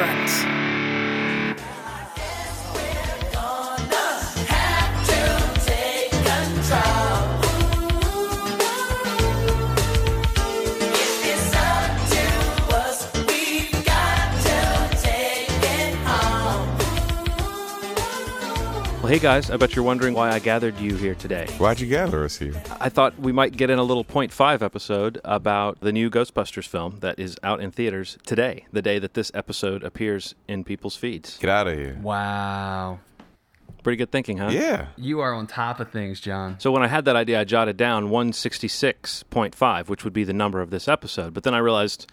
Rex. Hey guys, I bet you're wondering why I gathered you here today. Why'd you gather us here? I thought we might get in a little point five episode about the new Ghostbusters film that is out in theaters today, the day that this episode appears in people's feeds. Get out of here. Wow. Pretty good thinking, huh? Yeah. You are on top of things, John. So when I had that idea, I jotted down 166.5, which would be the number of this episode. But then I realized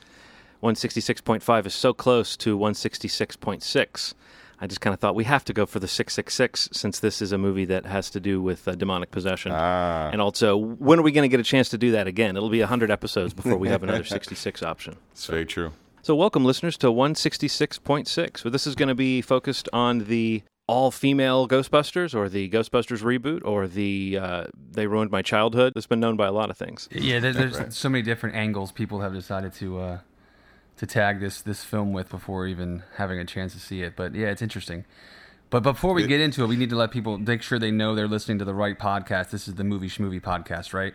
166.5 is so close to 166.6. I just kind of thought we have to go for the 666 since this is a movie that has to do with uh, demonic possession. Ah. And also, when are we going to get a chance to do that again? It'll be 100 episodes before we have another 66 option. It's very true. So, welcome, listeners, to 166.6. So, this is going to be focused on the all female Ghostbusters or the Ghostbusters reboot or the uh, They Ruined My Childhood. It's been known by a lot of things. Yeah, there, there's so many different angles people have decided to uh, to tag this this film with before even having a chance to see it. But yeah, it's interesting. But before we get into it, we need to let people make sure they know they're listening to the right podcast. This is the Movie Schmovie podcast, right?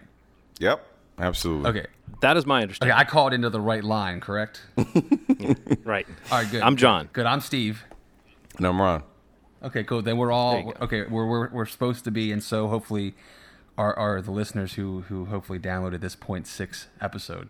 Yep. Absolutely. Okay. That is my understanding. Okay, understanding. I called into the right line, correct? right. All right, good. I'm John. Good. I'm Steve. No, I'm Ron. Okay, cool. Then we're all okay. We're, we're we're supposed to be, and so hopefully, are are the listeners who who hopefully downloaded this point six episode.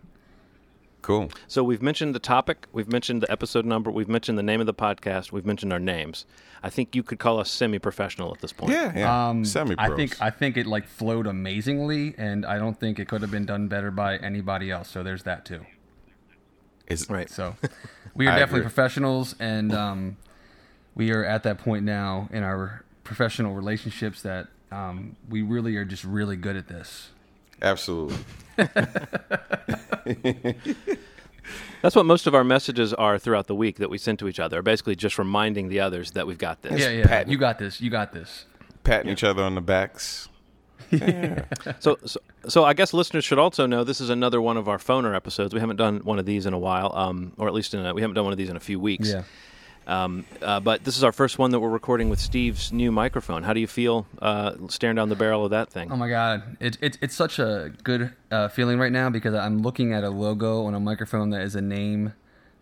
Cool. So, we've mentioned the topic, we've mentioned the episode number, we've mentioned the name of the podcast, we've mentioned our names. I think you could call us semi professional at this point. Yeah, yeah. Um, Semi I think I think it like flowed amazingly, and I don't think it could have been done better by anybody else. So there's that too. It's, Right. So we are definitely agree. professionals, and um, we are at that point now in our professional relationships that um, we really are just really good at this. Absolutely. That's what most of our messages are throughout the week that we send to each other, basically just reminding the others that we've got this. Yeah, yeah. Pat- You got this. You got this. Patting each other on the backs. So, so, so I guess listeners should also know this is another one of our phoner episodes. We haven't done one of these in a while, um, or at least in a, we haven't done one of these in a few weeks. Yeah. Um, uh, but this is our first one that we're recording with Steve's new microphone. How do you feel uh, staring down the barrel of that thing? Oh my god, it, it it's such a good uh, feeling right now because I'm looking at a logo on a microphone that is a name,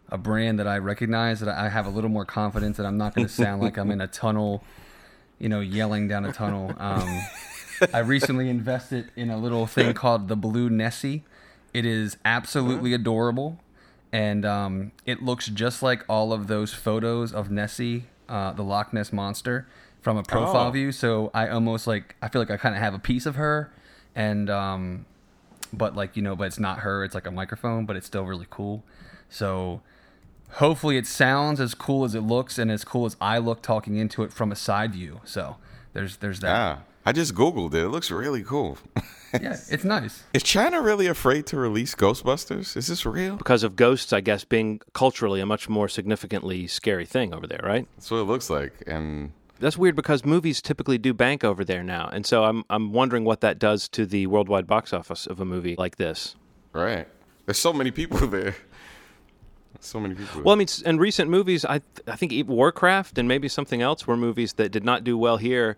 a brand that I recognize. That I have a little more confidence that I'm not going to sound like I'm in a tunnel, you know, yelling down a tunnel. Um, I recently invested in a little thing called the Blue Nessie. It is absolutely adorable, and um, it looks just like all of those photos of Nessie, uh, the Loch Ness monster, from a profile Oh. view. So I almost like I feel like I kind of have a piece of her, and um, but like you know, but it's not her. It's like a microphone, but it's still really cool. So hopefully it sounds as cool as it looks and as cool as I look talking into it from a side view. So there's there's that. Ah, I just Googled it. It looks really cool. Yeah, it's nice. Is China really afraid to release Ghostbusters? Is this real? Because of ghosts, I guess, being culturally a much more significantly scary thing over there, right? That's what it looks like. And That's weird because movies typically do bank over there now, and so I'm I'm wondering what that does to the worldwide box office of a movie like this. right, there's so many people there. So many people. Well, I mean, s- in recent movies, I th- I think Warcraft and maybe something else were movies that did not do well here,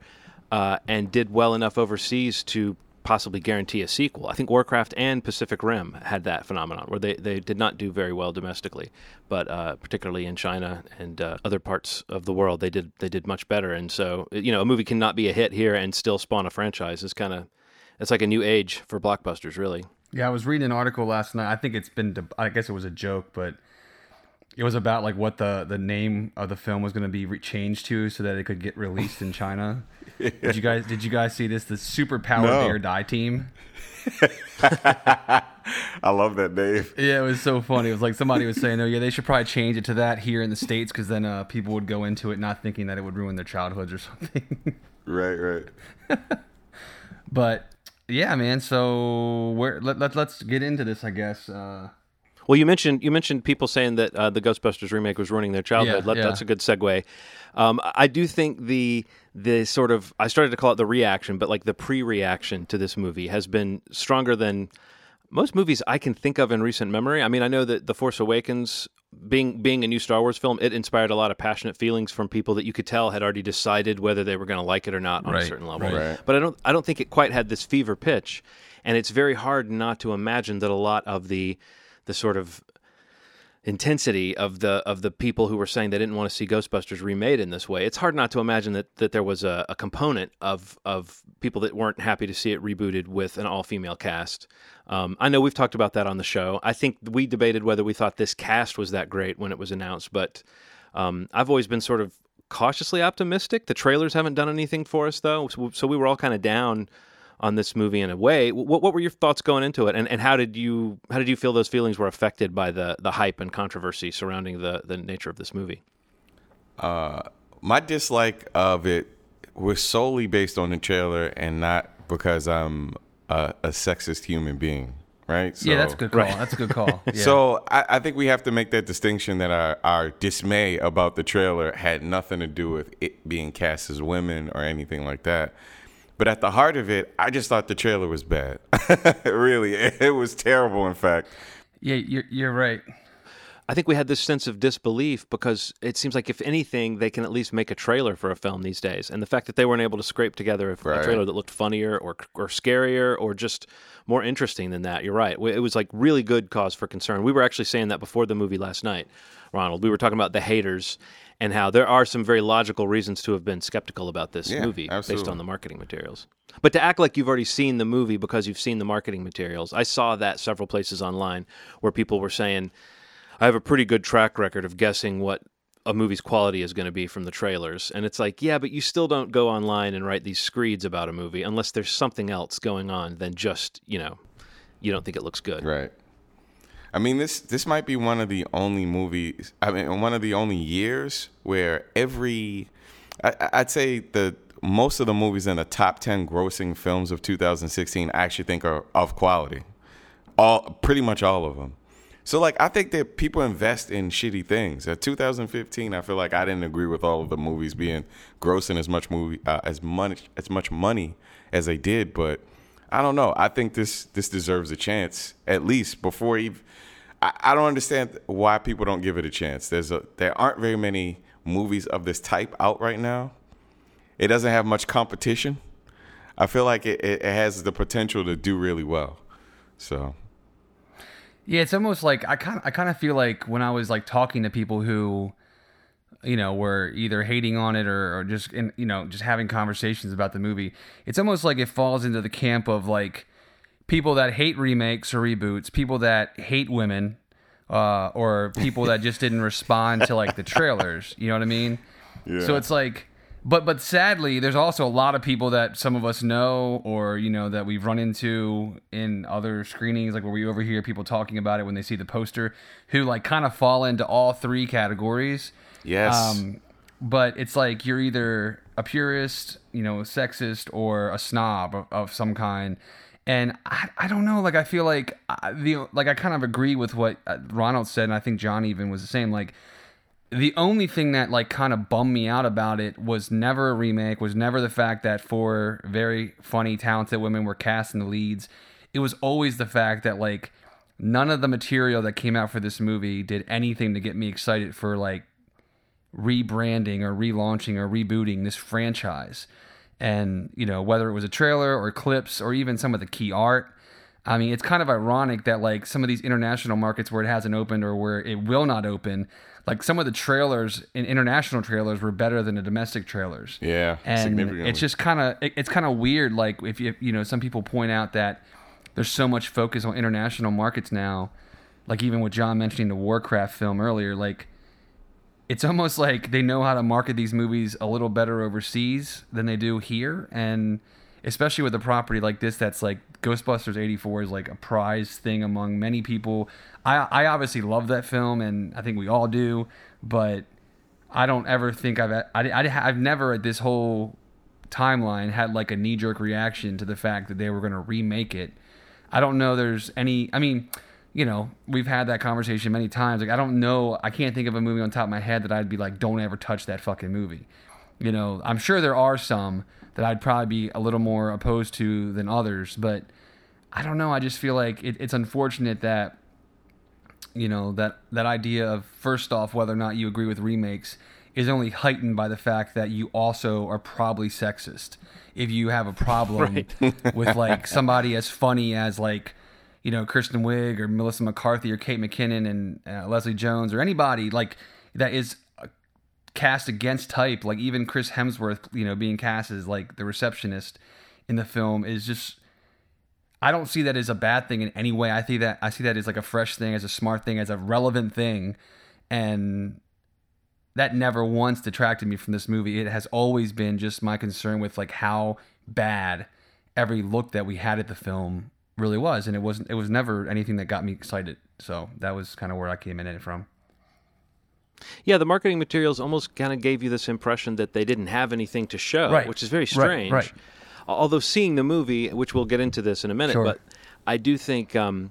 uh, and did well enough overseas to possibly guarantee a sequel. I think Warcraft and Pacific Rim had that phenomenon where they, they did not do very well domestically, but uh, particularly in China and uh, other parts of the world, they did they did much better. And so, you know, a movie cannot be a hit here and still spawn a franchise. It's kind of it's like a new age for blockbusters, really. Yeah, I was reading an article last night. I think it's been. I guess it was a joke, but it was about like what the the name of the film was going to be re- changed to so that it could get released in China. Did you guys Did you guys see this? The Super Power No. Die Team. I love that name. Yeah, it was so funny. It was like somebody was saying, "Oh yeah, they should probably change it to that here in the states because then uh, people would go into it not thinking that it would ruin their childhoods or something." Right, right. but yeah, man. So where let, let let's get into this, I guess. Uh, Well, you mentioned you mentioned people saying that uh, the Ghostbusters remake was ruining their childhood. Yeah, Let, yeah. That's a good segue. Um, I do think the the sort of I started to call it the reaction, but like the pre-reaction to this movie has been stronger than most movies I can think of in recent memory. I mean, I know that The Force Awakens being being a new Star Wars film, it inspired a lot of passionate feelings from people that you could tell had already decided whether they were going to like it or not on a certain level. right. Right. But I don't I don't think it quite had this fever pitch, and it's very hard not to imagine that a lot of the the sort of intensity of the of the people who were saying they didn't want to see Ghostbusters remade in this way. It's hard not to imagine that, that there was a, a component of of people that weren't happy to see it rebooted with an all female cast. Um, I know we've talked about that on the show. I think we debated whether we thought this cast was that great when it was announced, but um, I've always been sort of cautiously optimistic. The trailers haven't done anything for us though, so, so we were all kind of down on this movie in a way. What, what were your thoughts going into it, and, and how did you how did you feel those feelings were affected by the the hype and controversy surrounding the the nature of this movie? Uh, my dislike of it was solely based on the trailer and not because I'm a, a sexist human being, right? So, yeah, that's a good call. That's a good call. Yeah. So I, I think we have to make that distinction that our, our dismay about the trailer had nothing to do with it being cast as women or anything like that. But at the heart of it, I just thought the trailer was bad. really, it, was terrible. In fact, yeah, you're you're right. I think we had this sense of disbelief because it seems like if anything, they can at least make a trailer for a film these days. And the fact that they weren't able to scrape together a, a trailer that looked funnier or or scarier or just more interesting than that, you're right. It was like really good cause for concern. We were actually saying that before the movie last night, Ronald. We were talking about the haters and how there are some very logical reasons to have been skeptical about this Yeah, movie based on the marketing materials. But to act like you've already seen the movie because you've seen the marketing materials, I saw that several places online where people were saying, I have a pretty good track record of guessing what a movie's quality is going to be from the trailers. And it's like, yeah, but you still don't go online and write these screeds about a movie unless there's something else going on than just, you know, you don't think it looks good. Right. I mean this this might be one of the only movies. I mean, one of the only years where every, I, I'd say the most of the movies in the top ten grossing films of 2016, I actually think are of quality. All pretty much all of them. So like I think that people invest in shitty things. At 2015, I feel like I didn't agree with all of the movies being grossing as much movie uh, as much as much money as they did, but I don't know. I think this this deserves a chance at least before even. I, I don't understand why people don't give it a chance. There's a there aren't very many movies of this type out right now. It doesn't have much competition. I feel like it, it, it has the potential to do really well. So Yeah, it's almost like I kind of I kind of feel like when I was like talking to people who, you know, were either hating on it or, or just in, you know just having conversations about the movie. It's almost like it falls into the camp of like people that hate remakes or reboots, people that hate women, uh, or people that just didn't respond to like the trailers. You know what I mean? yeah. So it's like, but but sadly, there's also a lot of people that some of us know, or you know, that we've run into in other screenings, like where we overhear people talking about it when they see the poster, who like kind of fall into all three categories. yes, Um, but it's like you're either a purist, you know, sexist, or a snob of, of some kind. And I, I don't know. Like I feel like I, the like I kind of agree with what uh, Ronald said, and I think John even was the same. Like the only thing that like kind of bummed me out about it was never a remake. Was never the fact that four very funny, talented women were cast in the leads. It was always the fact that like none of the material that came out for this movie did anything to get me excited for like rebranding or relaunching or rebooting this franchise. And, you know, whether it was a trailer or clips or even some of the key art. I mean, it's kind of ironic that like some of these international markets where it hasn't opened or where it will not open, like some of the trailers in international trailers were better than the domestic trailers. yeah, And significantly. it's just kind of it, it's kind of weird like if you you know some people point out that there's so much focus on international markets now, like even with John mentioning the Warcraft film earlier, like it's almost like they know how to market these movies a little better overseas than they do here and especially with a property like this that's like Ghostbusters 84 is like a prize thing among many people. I I obviously love that film and I think we all do, but I don't ever think I've I, I, I've never at this whole timeline had like a knee jerk reaction to the fact that they were going to remake it. I don't know there's any I mean, you know, we've had that conversation many times. Like I don't know, I can't think of a movie on top of my head that I'd be like don't ever touch that fucking movie. You know, I'm sure there are some that I'd probably be a little more opposed to than others, but I don't know, I just feel like it, it's unfortunate that you know that that idea of first off whether or not you agree with remakes is only heightened by the fact that you also are probably sexist. If you have a problem Right. with like somebody as funny as like you know Kristen Wiig or Melissa McCarthy or Kate McKinnon and uh, Leslie Jones or anybody like that is cast against type, like even Chris Hemsworth, you know, being cast as like the receptionist in the film is just I don't see that as a bad thing in any way. I see that I see that as like a fresh thing, as a smart thing, as a relevant thing, and that never once detracted me from this movie. It has always been just my concern with like how bad every look that we had at the film really was, and it wasn't. It was never anything that got me excited. So that was kind of where I came in it from. Yeah, the marketing materials almost kind of gave you this impression that they didn't have anything to show, Right. which is very Right, strange. right. Although seeing the movie, which we'll get into this in a minute, Sure. but I do think um,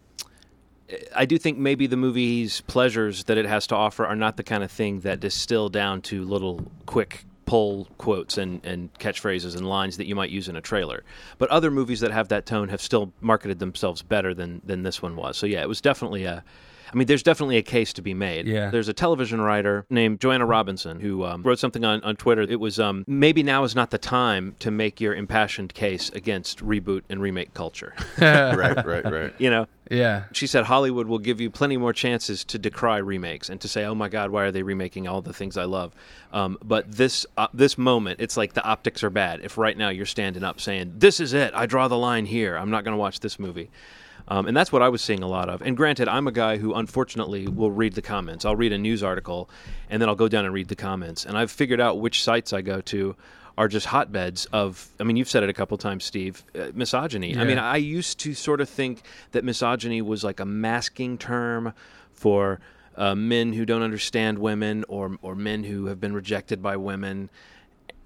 I do think maybe the movie's pleasures that it has to offer are not the kind of thing that distill down to little quick pull quotes and, and catchphrases and lines that you might use in a trailer. But other movies that have that tone have still marketed themselves better than than this one was. So yeah, it was definitely a I mean, there's definitely a case to be made. Yeah. There's a television writer named Joanna Robinson who um, wrote something on, on Twitter. It was um, maybe now is not the time to make your impassioned case against reboot and remake culture. right, right, right. you know, Yeah. she said Hollywood will give you plenty more chances to decry remakes and to say, "Oh my God, why are they remaking all the things I love?" Um, but this uh, this moment, it's like the optics are bad. If right now you're standing up saying, "This is it, I draw the line here. I'm not going to watch this movie," um, and that's what I was seeing a lot of. And granted, I'm a guy who unfortunately will read the comments. I'll read a news article, and then I'll go down and read the comments. And I've figured out which sites I go to are just hotbeds of. I mean, you've said it a couple times, Steve. Uh, misogyny. I mean, I used to sort of think that misogyny was like a masking term for uh, men who don't understand women or or men who have been rejected by women.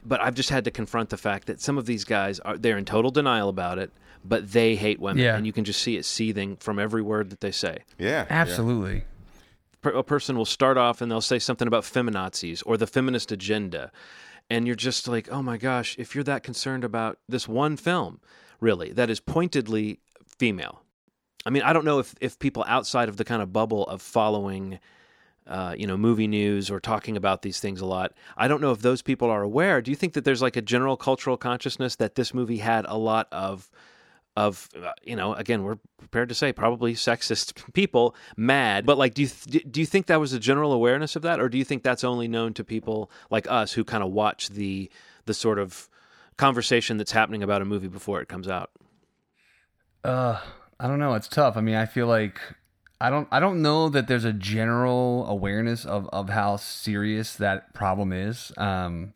But I've just had to confront the fact that some of these guys are they're in total denial about it, but they hate women, Yeah. and you can just see it seething from every word that they say. Yeah, yeah. Absolutely. Per- A person will start off and they'll say something about feminazis or the feminist agenda, and you're just like, oh my gosh, if you're that concerned about this one film, really, that is pointedly female. I mean, I don't know if, if people outside of the kind of bubble of following, uh, you know, movie news or talking about these things a lot, I don't know if those people are aware. Do you think that there's like a general cultural consciousness that this movie had a lot of, of uh, you know, again, we're prepared to say probably sexist people mad, but like, do you th- do you think that was a general awareness of that, or do you think that's only known to people like us who kind of watch the the sort of conversation that's happening about a movie before it comes out? Uh, I don't know. It's tough. I mean, I feel like I don't. I don't know that there's a general awareness of of how serious that problem is. Um,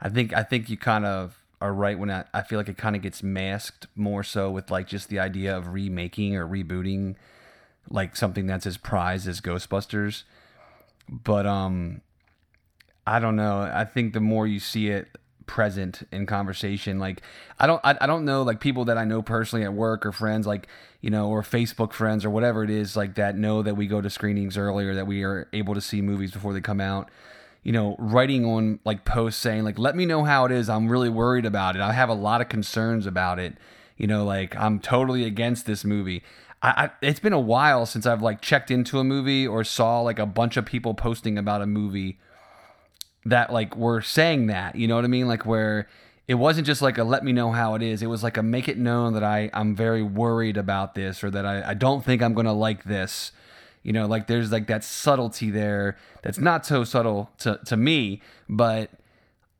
I think I think you kind of are right when I, I feel like it kind of gets masked more so with like just the idea of remaking or rebooting like something that's as prized as Ghostbusters. But um I don't know. I think the more you see it present in conversation, like I don't, I, I don't know, like people that I know personally at work or friends, like you know, or Facebook friends or whatever it is, like that know that we go to screenings earlier, that we are able to see movies before they come out. You know, writing on like posts saying like, "Let me know how it is. I'm really worried about it. I have a lot of concerns about it." You know, like I'm totally against this movie. I, I it's been a while since I've like checked into a movie or saw like a bunch of people posting about a movie that like were saying that you know what i mean like where it wasn't just like a let me know how it is it was like a make it known that i i'm very worried about this or that i, I don't think i'm gonna like this you know like there's like that subtlety there that's not so subtle to, to me but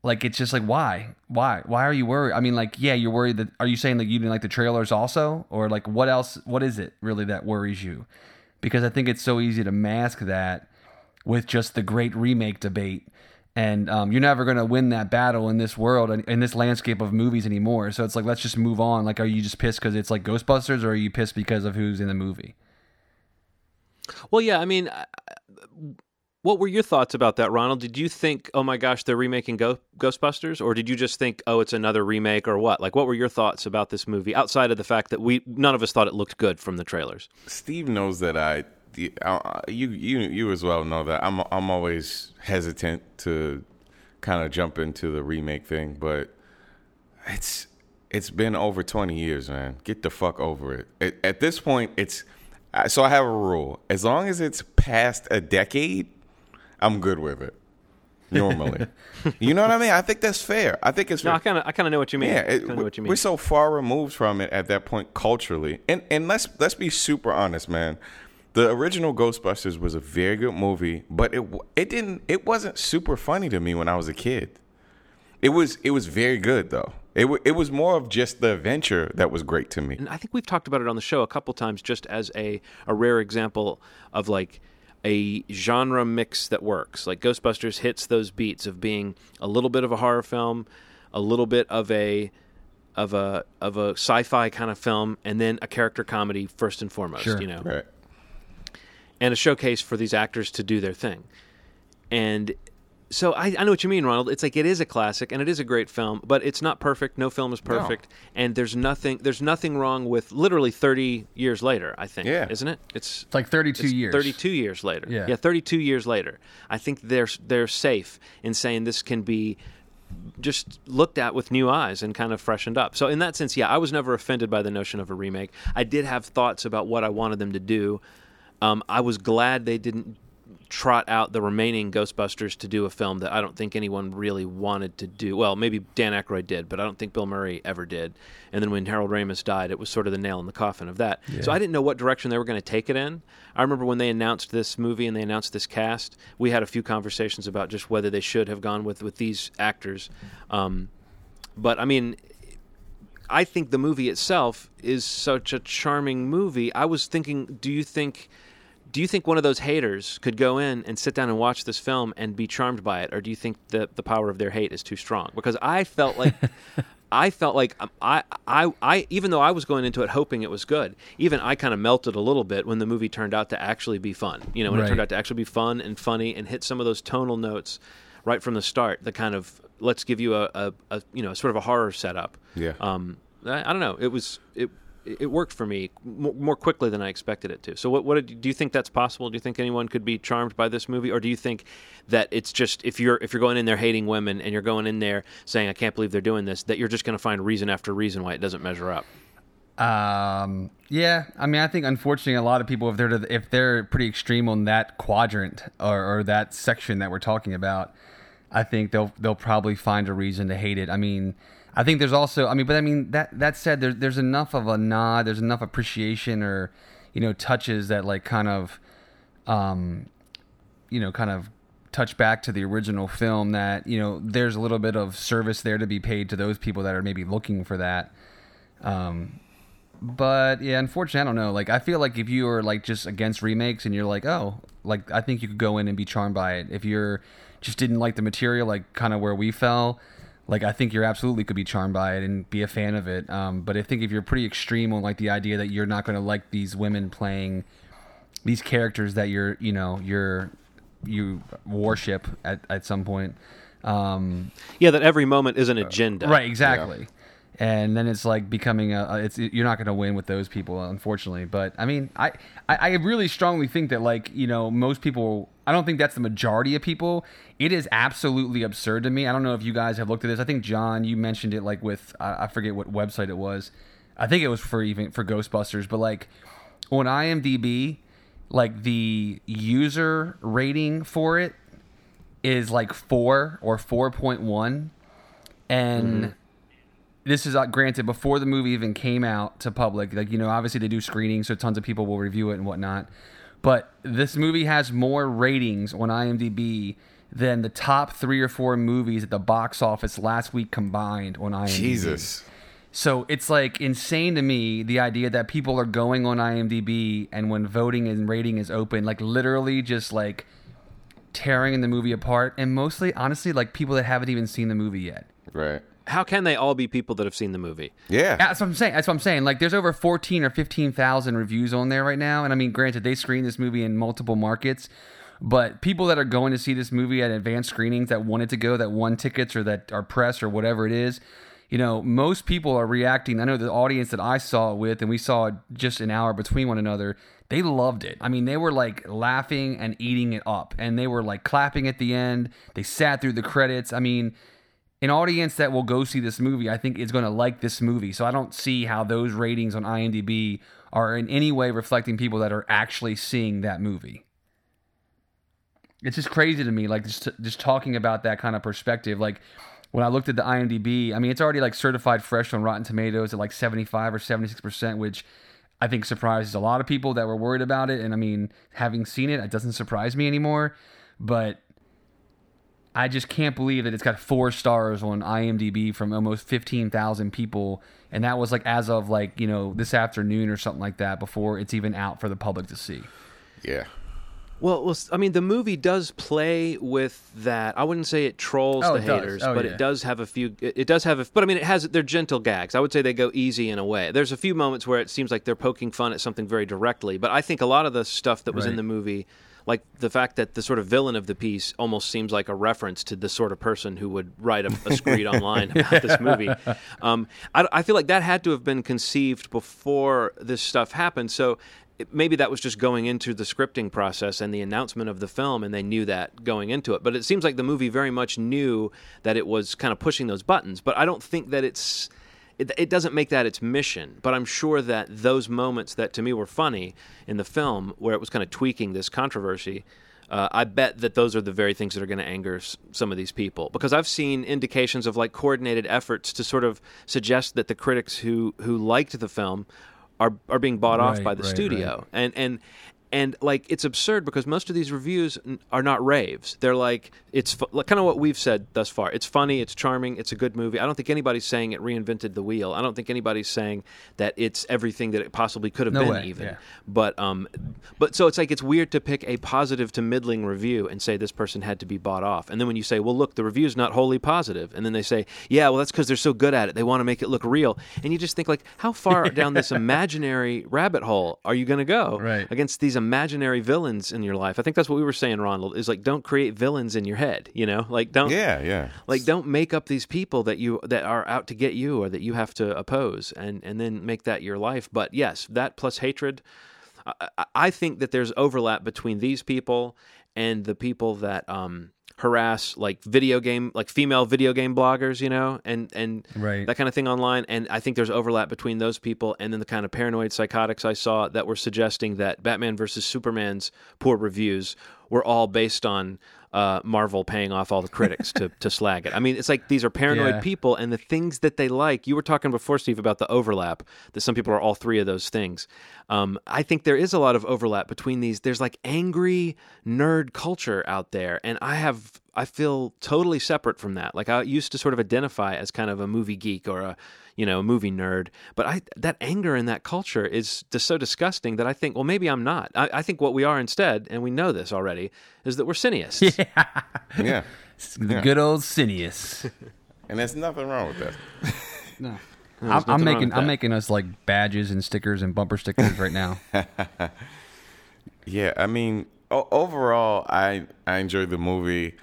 like it's just like why? Why? Why are you worried? I mean like yeah you're worried that are you saying like you didn't like the trailers also? Or like what else what is it really that worries you? Because i think it's so easy to mask that with just the great remake debate. And um, you're never going to win that battle in this world and in this landscape of movies anymore. So it's like let's just move on. Like are you just pissed because it's like ghostbusters or are you pissed because of who's in the movie Well, yeah, I mean, what were your thoughts about that, Ronald? Did you think, oh my gosh, they're remaking Go- Ghostbusters, or did you just think, oh, it's another remake, or what? Like, what were your thoughts about this movie outside of the fact that we none of us thought it looked good from the trailers? Steve knows that I, you, you, you as well know that I'm, I'm always hesitant to kind of jump into the remake thing, but it's, it's been over 20 years, man. Get the fuck over it. At, at this point, it's, so I have a rule. As long as it's past a decade, I'm good with it. Normally, you know what I mean. I think that's fair. I think it's No, fair. I kind of I kind of know what you mean. Yeah, it, know what you mean. we're so far removed from it at that point culturally, and and let's let's be super honest, man. The original Ghostbusters was a very good movie, but it it didn't it wasn't super funny to me when I was a kid. It was it was very good though. It w- it was more of just the adventure that was great to me. and I think we've talked about it on the show a couple times, just as a a rare example of like a genre mix that works. Like Ghostbusters hits those beats of being a little bit of a horror film, a little bit of a of a of a sci-fi kind of film, and then a character comedy first and foremost. Sure. You know, Right. and a showcase for these actors to do their thing. And so I, I know what you mean, Ronald. It's like it is a classic and it is a great film, but it's not perfect. No film is perfect, and there's nothing there's nothing wrong with literally 30 years later. I think, Yeah. isn't it? It's It's like 32 it's years. 32 years later. Yeah. yeah, 32 years later. I think they're they're safe in saying this can be just looked at with new eyes and kind of freshened up. So in that sense, yeah, I was never offended by the notion of a remake. I did have thoughts about what I wanted them to do. Um, I was glad they didn't trot out the remaining Ghostbusters to do a film that I don't think anyone really wanted to do. Well, maybe Dan Aykroyd did, but I don't think Bill Murray ever did. And then when Harold Ramis died, it was sort of the nail in the coffin of that. So I didn't know what direction they were going to take it in. I remember when they announced this movie and they announced this cast, we had a few conversations about just whether they should have gone with with these actors. Um, but I mean, I think the movie itself is such a charming movie. I was thinking, do you think do you think one of those haters could go in and sit down and watch this film and be charmed by it or do you think that the power of their hate is too strong? Because I felt like I felt like um, I, I, I, even though I was going into it hoping it was good, even I kind of melted a little bit when the movie turned out to actually be fun. You know, when it turned out to actually be fun and funny and hit some of those tonal notes right from the start. The kind of let's give you a, a, a you know sort of a horror setup. Yeah. Um, I, I don't know. It was it. It worked for me more, quickly than I expected it to. So, what, what do you think that's possible? Do you think anyone could be charmed by this movie, or do you think that it's just if you're if you're going in there hating women and you're going in there saying I can't believe they're doing this, that you're just going to find reason after reason why it doesn't measure up? Um, yeah, I mean, I think unfortunately a lot of people, if they're to, if they're pretty extreme on that quadrant or, or that section that we're talking about, I think they'll they'll probably find a reason to hate it. I mean, I think there's also, I mean, but I mean that that said, there's there's enough of a nod, there's enough appreciation or you know touches that like kind of, um, you know, kind of touch back to the original film that you know there's a little bit of service there to be paid to those people that are maybe looking for that. Um, but yeah, unfortunately, I don't know. Like, I feel like if you are like just against remakes and you're like, oh, like I think you could go in and be charmed by it. If you're just didn't like the material, like kind of where we fell, like I think you're absolutely could be charmed by it and be a fan of it. Um, but I think if you're pretty extreme on like the idea that you're not going to like these women playing these characters that you're, you know, you're you worship at at some point. Um, Yeah, that every moment is an agenda. Right, exactly. And then it's like becoming a. It's you're not going to win with those people, unfortunately. But I mean, I, I I really strongly think that like you know most people. I don't think that's the majority of people. It is absolutely absurd to me. I don't know if you guys have looked at this. I think John, you mentioned it like with I I forget what website it was. I think it was for even for Ghostbusters, but like on IMDb, like the user rating for it is like four or four point one, and mm-hmm. This is uh, granted before the movie even came out to public. Like you know, obviously they do screenings, so tons of people will review it and whatnot. But this movie has more ratings on IMDb than the top three or four movies at the box office last week combined on IMDb. Jesus. So it's like insane to me the idea that people are going on IMDb and when voting and rating is open, like literally just like tearing the movie apart, and mostly, honestly, like people that haven't even seen the movie yet. Right. How can they all be people that have seen the movie? Yeah. That's what I'm saying. That's what I'm saying. Like, there's over 14 or 15,000 reviews on there right now, and I mean, granted, they screen this movie in multiple markets, but people that are going to see this movie at advanced screenings that wanted to go, that won tickets or that are press or whatever it is, you know, most people are reacting. I know the audience that I saw it with, and we saw it just an hour between one another. They loved it. I mean, they were like laughing and eating it up, and they were like clapping at the end. They sat through the credits. I mean, an audience that will go see this movie, I think, is going to like this movie. So I don't see how those ratings on IMDb are in any way reflecting people that are actually seeing that movie. It's just crazy to me, like just just talking about that kind of perspective. Like when I looked at the IMDb, I mean, it's already like certified fresh on Rotten Tomatoes at like seventy five or seventy six percent, which I think surprises a lot of people that were worried about it. And I mean, having seen it, it doesn't surprise me anymore. But I just can't believe that it's got four stars on IMDb from almost 15,000 people. And that was like as of like, you know, this afternoon or something like that before it's even out for the public to see. Yeah. Well, well, I mean, the movie does play with that. I wouldn't say it trolls Oh, the it haters, Oh, but yeah. it does have a few. It it does have a, but I mean, it has. They're gentle gags. I would say they go easy in a way. There's a few moments where it seems like they're poking fun at something very directly, but I think a lot of the stuff that was in the movie, like the fact that the sort of villain of the piece almost seems like a reference to the sort of person who would write a, a screed online about this movie. Um, I, I feel like that had to have been conceived before this stuff happened. So it, maybe that was just going into the scripting process and the announcement of the film, and they knew that going into it. But it seems like the movie very much knew that it was kind of pushing those buttons. But I don't think that it's. It, it doesn't make that its mission, but I'm sure that those moments that to me were funny in the film, where it was kind of tweaking this controversy, uh, I bet that those are the very things that are going to anger s- some of these people. Because I've seen indications of like coordinated efforts to sort of suggest that the critics who who liked the film are are being bought off by the right, studio. and and and like it's absurd because most of these reviews are not raves. They're like it's fu- like, kind of what we've said thus far. It's funny, it's charming, it's a good movie. I don't think anybody's saying it reinvented the wheel. I don't think anybody's saying that it's everything that it possibly could have No been way, even. yeah. But um, but so it's like it's weird to pick a positive to middling review and say this person had to be bought off, and then when you say, well, look, the review's not wholly positive, and then they say, yeah, well, that's because they're so good at it, they want to make it look real, and you just think like, how far down this imaginary rabbit hole are you going to go Right. against these imaginary villains in your life? I think that's what we were saying, Ronald, is like don't create villains in your head, you know, like don't Yeah, yeah. like don't make up these people that you that are out to get you or that you have to oppose and and then make that your life but yes that plus hatred I- I, I think that there's overlap between these people and the people that um harass like video game like female video game bloggers you know and and Right. that kind of thing online and i think there's overlap between those people and then the kind of paranoid psychotics i saw that were suggesting that batman versus superman's poor reviews were all based on uh, Marvel paying off all the critics to, to slag it. I mean, it's like these are paranoid Yeah. people, and the things that they like. You were talking before, Steve, about the overlap. That some people are all three of those things. Um, I think there is a lot of overlap between these. There's like angry nerd culture out there, and I have I feel totally separate from that. Like I used to sort of identify as kind of a movie geek or a you know a movie nerd, but I that anger in that culture is just so disgusting that I think well maybe I'm not. I, I think what we are instead, and we know this already, is that we're cineasts. Yeah. The Yeah. good old Cineas. And there's nothing wrong with that. I'm, I'm making I'm making us like badges and stickers and bumper stickers right now. Yeah, I mean, o- overall, I I enjoyed the movie.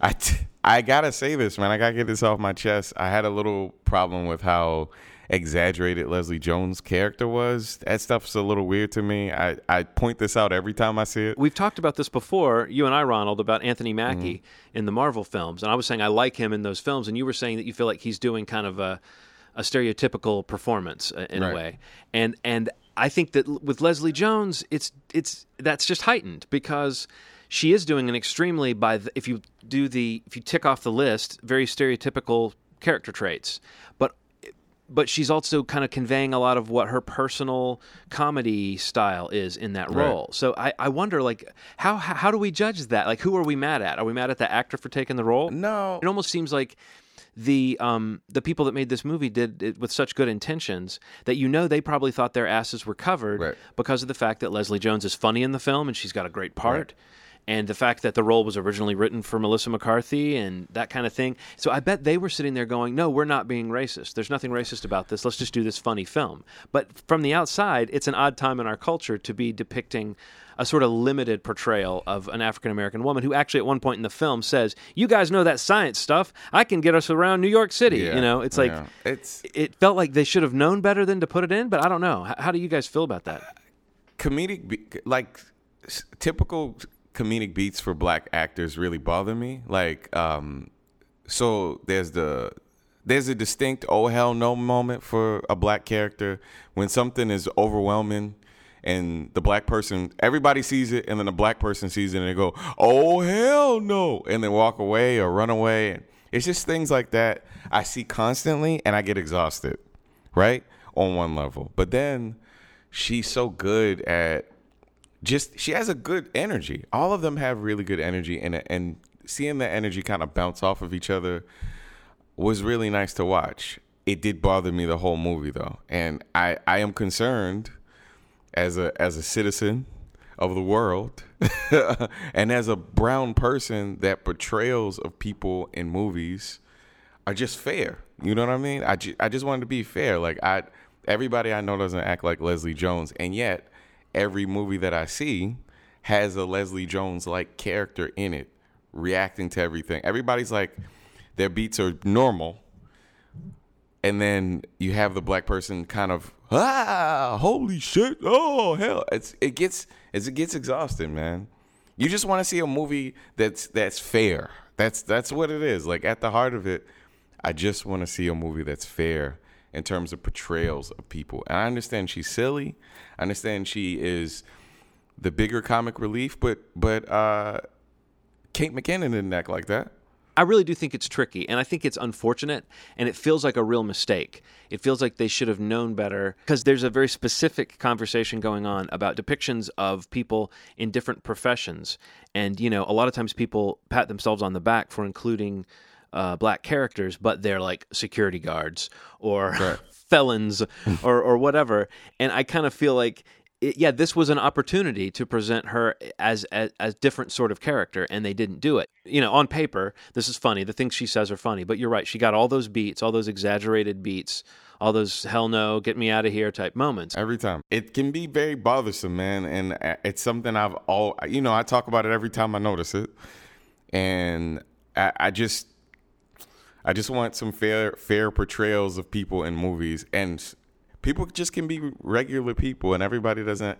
I t- I gotta say this, man. I gotta get this off my chest. I had a little problem with how exaggerated Leslie Jones' character was. That stuff's a little weird to me. I, I point this out every time I see it. We've talked about this before, you and I, Ronald, about Anthony Mackie in the Marvel films, and I was saying I like him in those films, and you were saying that you feel like he's doing kind of a, a stereotypical performance uh, in a way, and and I think that with Leslie Jones, it's it's that's just heightened because she is doing an extremely by the, if you do the if you tick off the list, very stereotypical character traits, but but she's also kind of conveying a lot of what her personal comedy style is in that Right. role. So I, I wonder, like, how, how how do we judge that? Like, who are we mad at? Are we mad at the actor for taking the role? No. It almost seems like the um the people that made this movie did it with such good intentions that you know they probably thought their asses were covered Right. because of the fact that Leslie Jones is funny in the film and she's got a great part. And the fact that the role was originally written for Melissa McCarthy and that kind of thing. So I bet they were sitting there going, no, we're not being racist. There's nothing racist about this. Let's just do this funny film. But from the outside, it's an odd time in our culture to be depicting a sort of limited portrayal of an African American woman who actually at one point in the film says, "You guys know that science stuff. I can get us around New York City." Yeah, You know, it's like yeah. It's- it felt like they should have known better than to put it in, but I don't know. How, how do you guys feel about that? comedic like typical comedic beats for black actors really bother me. Like um so there's the there's a distinct oh hell no moment for a black character when something is overwhelming and the black person everybody sees it and then the black person sees it and they go oh hell no and then walk away or run away. It's just things like that i see constantly and i get exhausted right on one level. But then she's so good at just she has a good energy all of them have really good energy and and seeing that energy kind of bounce off of each other was really nice to watch it did bother me the whole movie though and i i am concerned as a as a citizen of the world and as a brown person that portrayals of people in movies are just fair. You know what I mean? I, ju- I just wanted to be fair. Like I everybody I know doesn't act like Leslie Jones and yet every movie that I see has a Leslie Jones like character in it reacting to everything. Everybody's like their beats are normal. And then you have the black person kind of ah holy shit oh hell. It's it gets it gets exhausting man. You just want to see a movie that's that's fair. That's that's what it is. Like at the heart of it i just want to see a movie that's fair in terms of portrayals of people. And i understand she's silly. I understand she is the bigger comic relief but but uh kate mckinnon didn't act like that. I really do think it's tricky, and I think it's unfortunate, and it feels like a real mistake. It feels like they should have known better because there's a very specific conversation going on about depictions of people in different professions, and you know, a lot of times people pat themselves on the back for including uh, black characters, but they're like security guards or right. felons or or whatever, and I kind of feel like it, yeah, this was an opportunity to present her as, as a different sort of character, and they didn't do it. You know, on paper, this is funny. The things she says are funny, but you're right. She got all those beats, all those exaggerated beats, all those hell no, get me out of here type moments. Every time. It can be very bothersome, man, and uh, it's something I've all you know. I talk about it every time I notice it, and I, I just. I just want some fair fair portrayals of people in movies and people just can be regular people, and everybody doesn't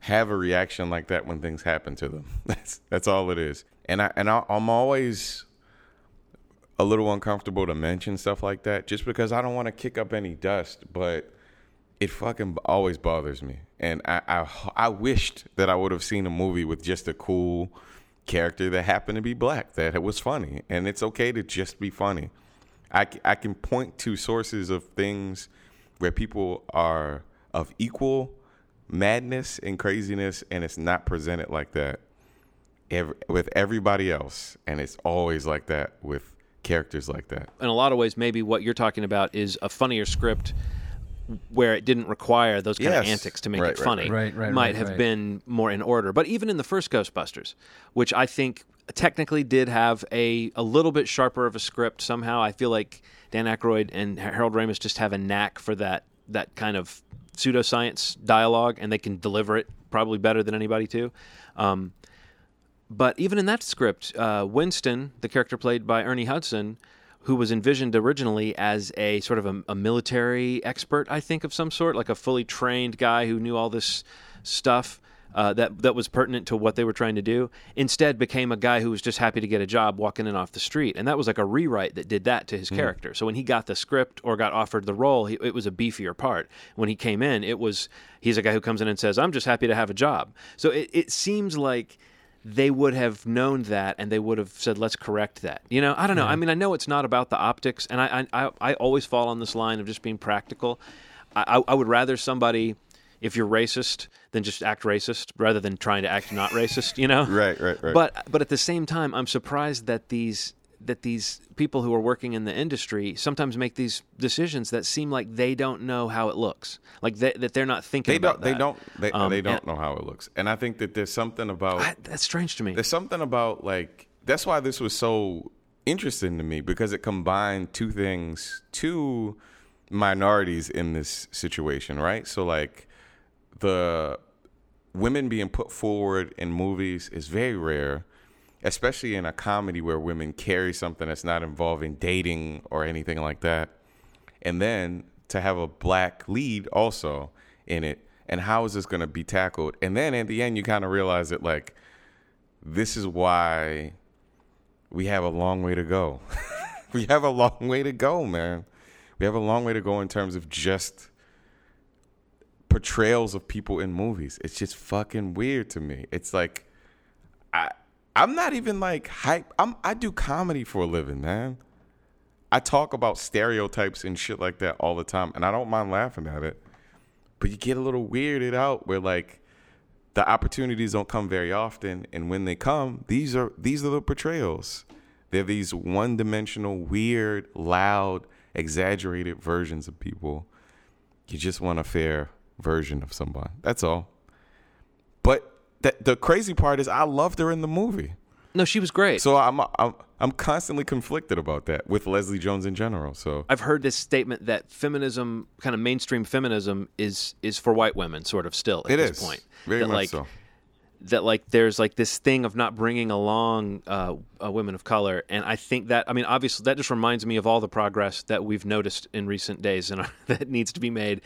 have a reaction like that when things happen to them. That's that's all it is. And I and I, I'm always a little uncomfortable to mention stuff like that, just because I don't want to kick up any dust, but it fucking always bothers me. And I, I, I wished that I would have seen a movie with just a cool character that happened to be black that it was funny, and it's okay to just be funny. I, I can point to sources of things where people are of equal madness and craziness, and it's not presented like that every, with everybody else, and it's always like that with characters like that. In a lot of ways, maybe what you're talking about is a funnier script where it didn't require those kind yes. of antics to make right, it funny right, right, might have been more in order. But even in the first Ghostbusters, which I think technically did have a, a little bit sharper of a script somehow, I feel like Dan Aykroyd and Harold Ramis just have a knack for that that kind of pseudoscience dialogue, and they can deliver it probably better than anybody too. Um, but even in that script, uh, Winston, the character played by Ernie Hudson, who was envisioned originally as a sort of a, a, military expert, I think, of some sort, like a fully trained guy who knew all this stuff uh, that that was pertinent to what they were trying to do. Instead, became a guy who was just happy to get a job walking in off the street, and that was like a rewrite that did that to his mm. character. So when he got the script or got offered the role, he, it was a beefier part. When he came in, it was he's a guy who comes in and says, "I'm just happy to have a job." So it, it seems like they would have known that and they would have said let's correct that you know i don't know i mean i know it's not about the optics and i i, I always fall on this line of just being practical I, I would rather somebody if you're racist, than just act racist rather than trying to act not racist. You know? right, right, right. But but at the same time, I'm surprised that these that these people who are working in the industry sometimes make these decisions that seem like they don't know how it looks, like they, that they're not thinking. They don't. They don't. They, um, they don't and, know how it looks, and I think that there's something about I, that's strange to me. There's something about like that's why this was so interesting to me because it combined two things, two minorities in this situation, right? So like the women being put forward in movies is very rare, especially in a comedy where women carry something that's not involving dating or anything like that. And then to have a black lead also in it. And how is this going to be tackled? And then at the end, you kind of realize that, like, this is why we have a long way to go. we have a long way to go, man. We have a long way to go in terms of just portrayals of people in movies. It's just fucking weird to me. It's like I I'm not even like hype. I'm I do comedy for a living, man. I talk about stereotypes and shit like that all the time, and I don't mind laughing at it. But you get a little weirded out where like the opportunities don't come very often, and when they come, these are these are the portrayals. They're these one-dimensional, weird, loud, exaggerated versions of people. You just want a fair version of somebody. That's all. But the, the crazy part is, I loved her in the movie. No, she was great. So I'm I'm I'm constantly conflicted about that with Leslie Jones in general. So I've heard this statement that feminism, kind of mainstream feminism, is is for white women, sort of still at it this is point. very that much like so. That like there's like this thing of not bringing along uh, uh, women of color, and I think that I mean obviously that just reminds me of all the progress that we've noticed in recent days and that needs to be made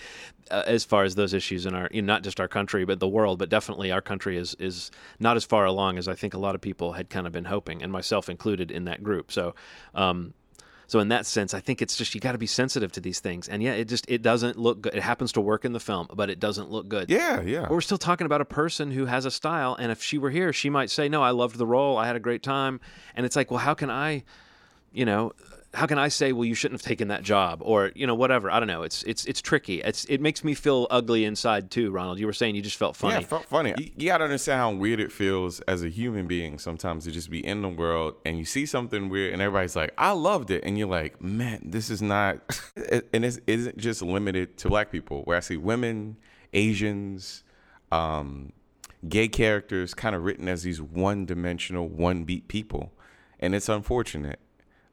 uh, as far as those issues in our know, not just our country but the world, but definitely our country is is not as far along as I think a lot of people had kind of been hoping, and myself included in that group. So. Um, so in that sense, I think it's just you got to be sensitive to these things, and yeah, it just it doesn't look good. It happens to work in the film, but it doesn't look good. Yeah, yeah. But we're still talking about a person who has a style, and if she were here, she might say, "No, I loved the role. I had a great time." And it's like, well, how can I, you know, how can I say, "Well, you shouldn't have taken that job," or you know, whatever? I don't know. It's it's it's tricky. It's it makes me feel ugly inside too. Ronald, you were saying you just felt funny. Yeah, it felt funny. You, you gotta understand how weird it feels as a human being sometimes to just be in the world and you see something weird and everybody's like, "I loved it," and you're like, "Man, this is not." and it isn't just limited to black people. Where I see women, Asians, um, gay characters, kind of written as these one-dimensional, one-beat people, and it's unfortunate.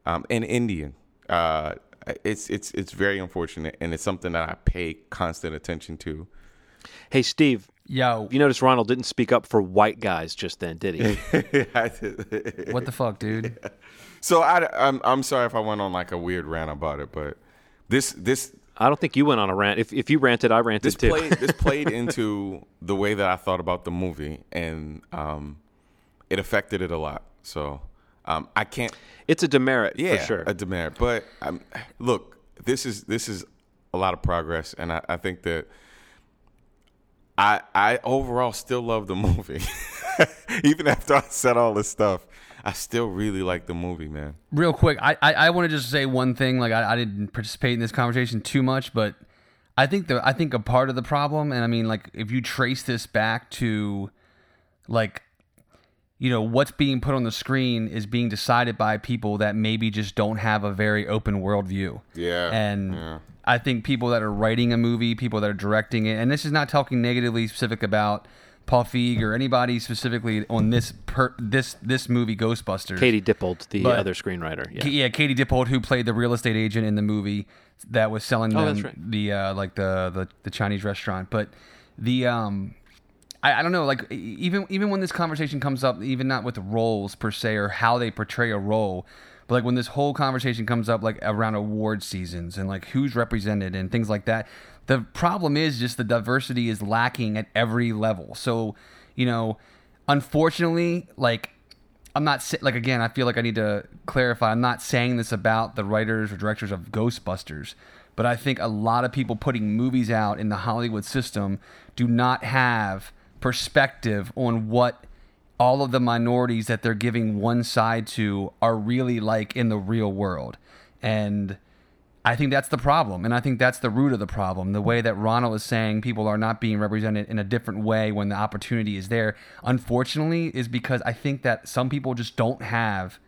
Um, and Indian. Uh, it's it's it's very unfortunate, and it's something that I pay constant attention to. Hey, Steve, Yo, you notice Ronald didn't speak up for white guys just then, did he? what the fuck, dude? So I, I'm I'm sorry if I went on like a weird rant about it, but this this I don't think you went on a rant. If if you ranted, I ranted this too. played this played into the way that I thought about the movie, and um, it affected it a lot. So um, I can't. it's a demerit Yeah, for sure. a demerit. But um, look, this is this is a lot of progress, and I, I think that I I overall still love the movie, even after I said all this stuff. I still really like the movie, man. Real quick, I I, I want to just say one thing. Like I, I didn't participate in this conversation too much, but I think the I think a part of the problem, and I mean, like if you trace this back to, like, you know, what's being put on the screen is being decided by people that maybe just don't have a very open worldview. Yeah, And yeah. I think people that are writing a movie, people that are directing it, and this is not talking negatively specific about Paul Feig or anybody specifically on this per, this this movie Ghostbusters. Katie Dippold, the But- other screenwriter. Yeah. yeah, Katie Dippold, who played the real estate agent in the movie that was selling Oh, them right. the uh, like the, the the Chinese restaurant. But the um, I, I don't know, like even even when this conversation comes up, even not with roles per se or how they portray a role, but like when this whole conversation comes up, like around award seasons and like who's represented and things like that. The problem is just the diversity is lacking at every level. So, you know, unfortunately, like I'm not like again. I feel like I need to clarify. I'm not saying this about the writers or directors of Ghostbusters, but I think a lot of people putting movies out in the Hollywood system do not have perspective on what all of the minorities that they're giving one side to are really like in the real world. And I think that's the problem. And I think that's the root of the problem. The way that Ronald is saying people are not being represented in a different way when the opportunity is there, unfortunately, is because I think that some people just don't have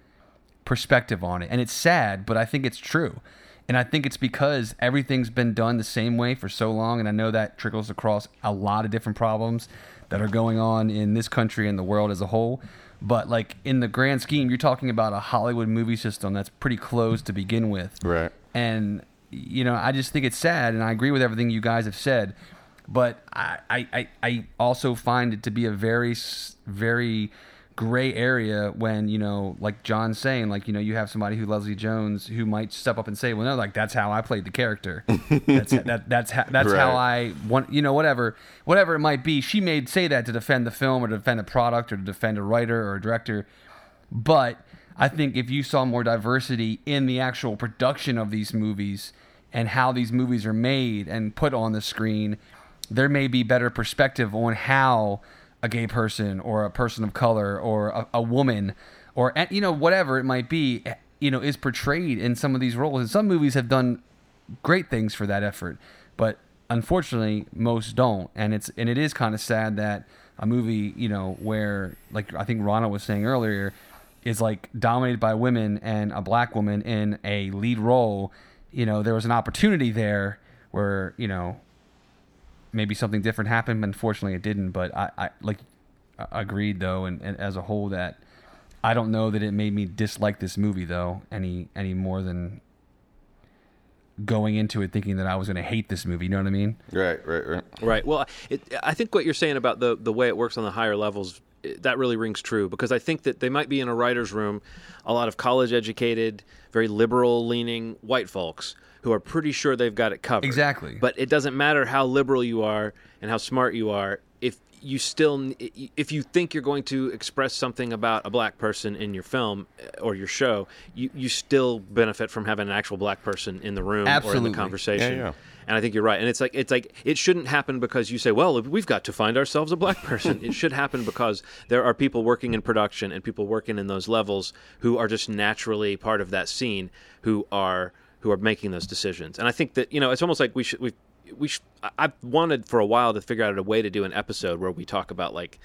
perspective on it. And it's sad, but I think it's true. And I think it's because everything's been done the same way for so long. And I know that trickles across a lot of different problems that are going on in this country and the world as a whole. But like in the grand scheme, you're talking about a Hollywood movie system that's pretty closed to begin with. Right. And you know, I just think it's sad, and I agree with everything you guys have said. But I, I, I- I also find it to be a very, very gray area when you know, like John's saying, like you know, you have somebody who Leslie Jones who might step up and say, "Well, no, like that's how I played the character. that's that, that's how that's how I want, you know, whatever, whatever it might be." She may say that to defend the film or to defend a product or to defend a writer or a director, but I think if you saw more diversity in the actual production of these movies and how these movies are made and put on the screen, there may be better perspective on how a gay person or a person of color or a, a woman or you know whatever it might be you know is portrayed in some of these roles. And some movies have done great things for that effort but unfortunately most don't. And it's and it is kind of sad that a movie you know where like i think rana was saying earlier is like dominated by women and a black woman in a lead role you know there was an opportunity there where you know maybe something different happened but unfortunately it didn't but i, I like agreed though and, and as a whole that i don't know that it made me dislike this movie though any any more than going into it thinking that I was going to hate this movie. You know what I mean? Right, right, right. Right. Well, it, I think what you're saying about the the way it works on the higher levels that really rings true because I think that they might be in a writer's room, a lot of college educated, very liberal leaning white folks who are pretty sure they've got it covered. Exactly. But it doesn't matter how liberal you are and how smart you are if you still if you think you're going to express something about a black person in your film uh, or your show, you, you still benefit from having an actual black person in the room Absolutely. or in the conversation. Yeah, yeah. And I think you're right. And it's like it's like it shouldn't happen because you say, "Well, we've got to find ourselves a black person." it should happen because there are people working in production and people working in those levels who are just naturally part of that scene who are who are making those decisions. And I think that, you know, it's almost like we should we we sh- I've wanted for a while to figure out a way to do an episode where we talk about like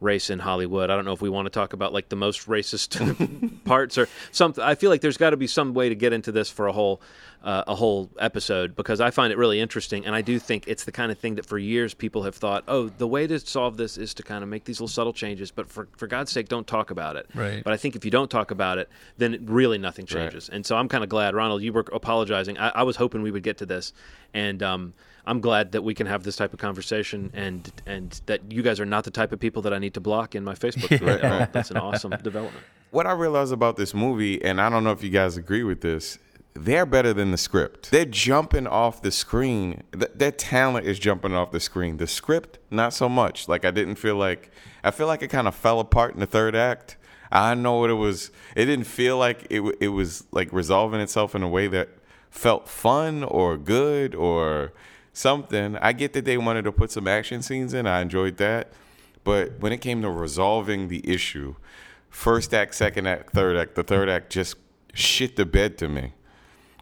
race in Hollywood. I don't know if we want to talk about like the most racist parts or something. I feel like there's got to be some way to get into this for a whole uh, a whole episode because I find it really interesting, and I do think it's the kind of thing that for years people have thought, oh, the way to solve this is to kind of make these little subtle changes, but for for God's sake, don't talk about it. Right. But I think if you don't talk about it, then really nothing changes. And so I'm kind of glad, Ronald, you were apologizing. I, I was hoping we would get to this, and um, I'm glad that we can have this type of conversation, and and that you guys are not the type of people that I need to block in my Facebook feed. at all. That's an awesome development. What I realized about this movie, and I don't know if you guys agree with this, they're better than the script. They're jumping off the screen. Th- their talent is jumping off the screen. The script, not so much. Like I didn't feel like I feel like it kind of fell apart in the third act. I know what it was. It didn't feel like it. w- It was like resolving itself in a way that felt fun or good or something. I get that they wanted to put some action scenes in. I enjoyed that. But when it came to resolving the issue, first act, second act, third act, the third act just shit the bed to me.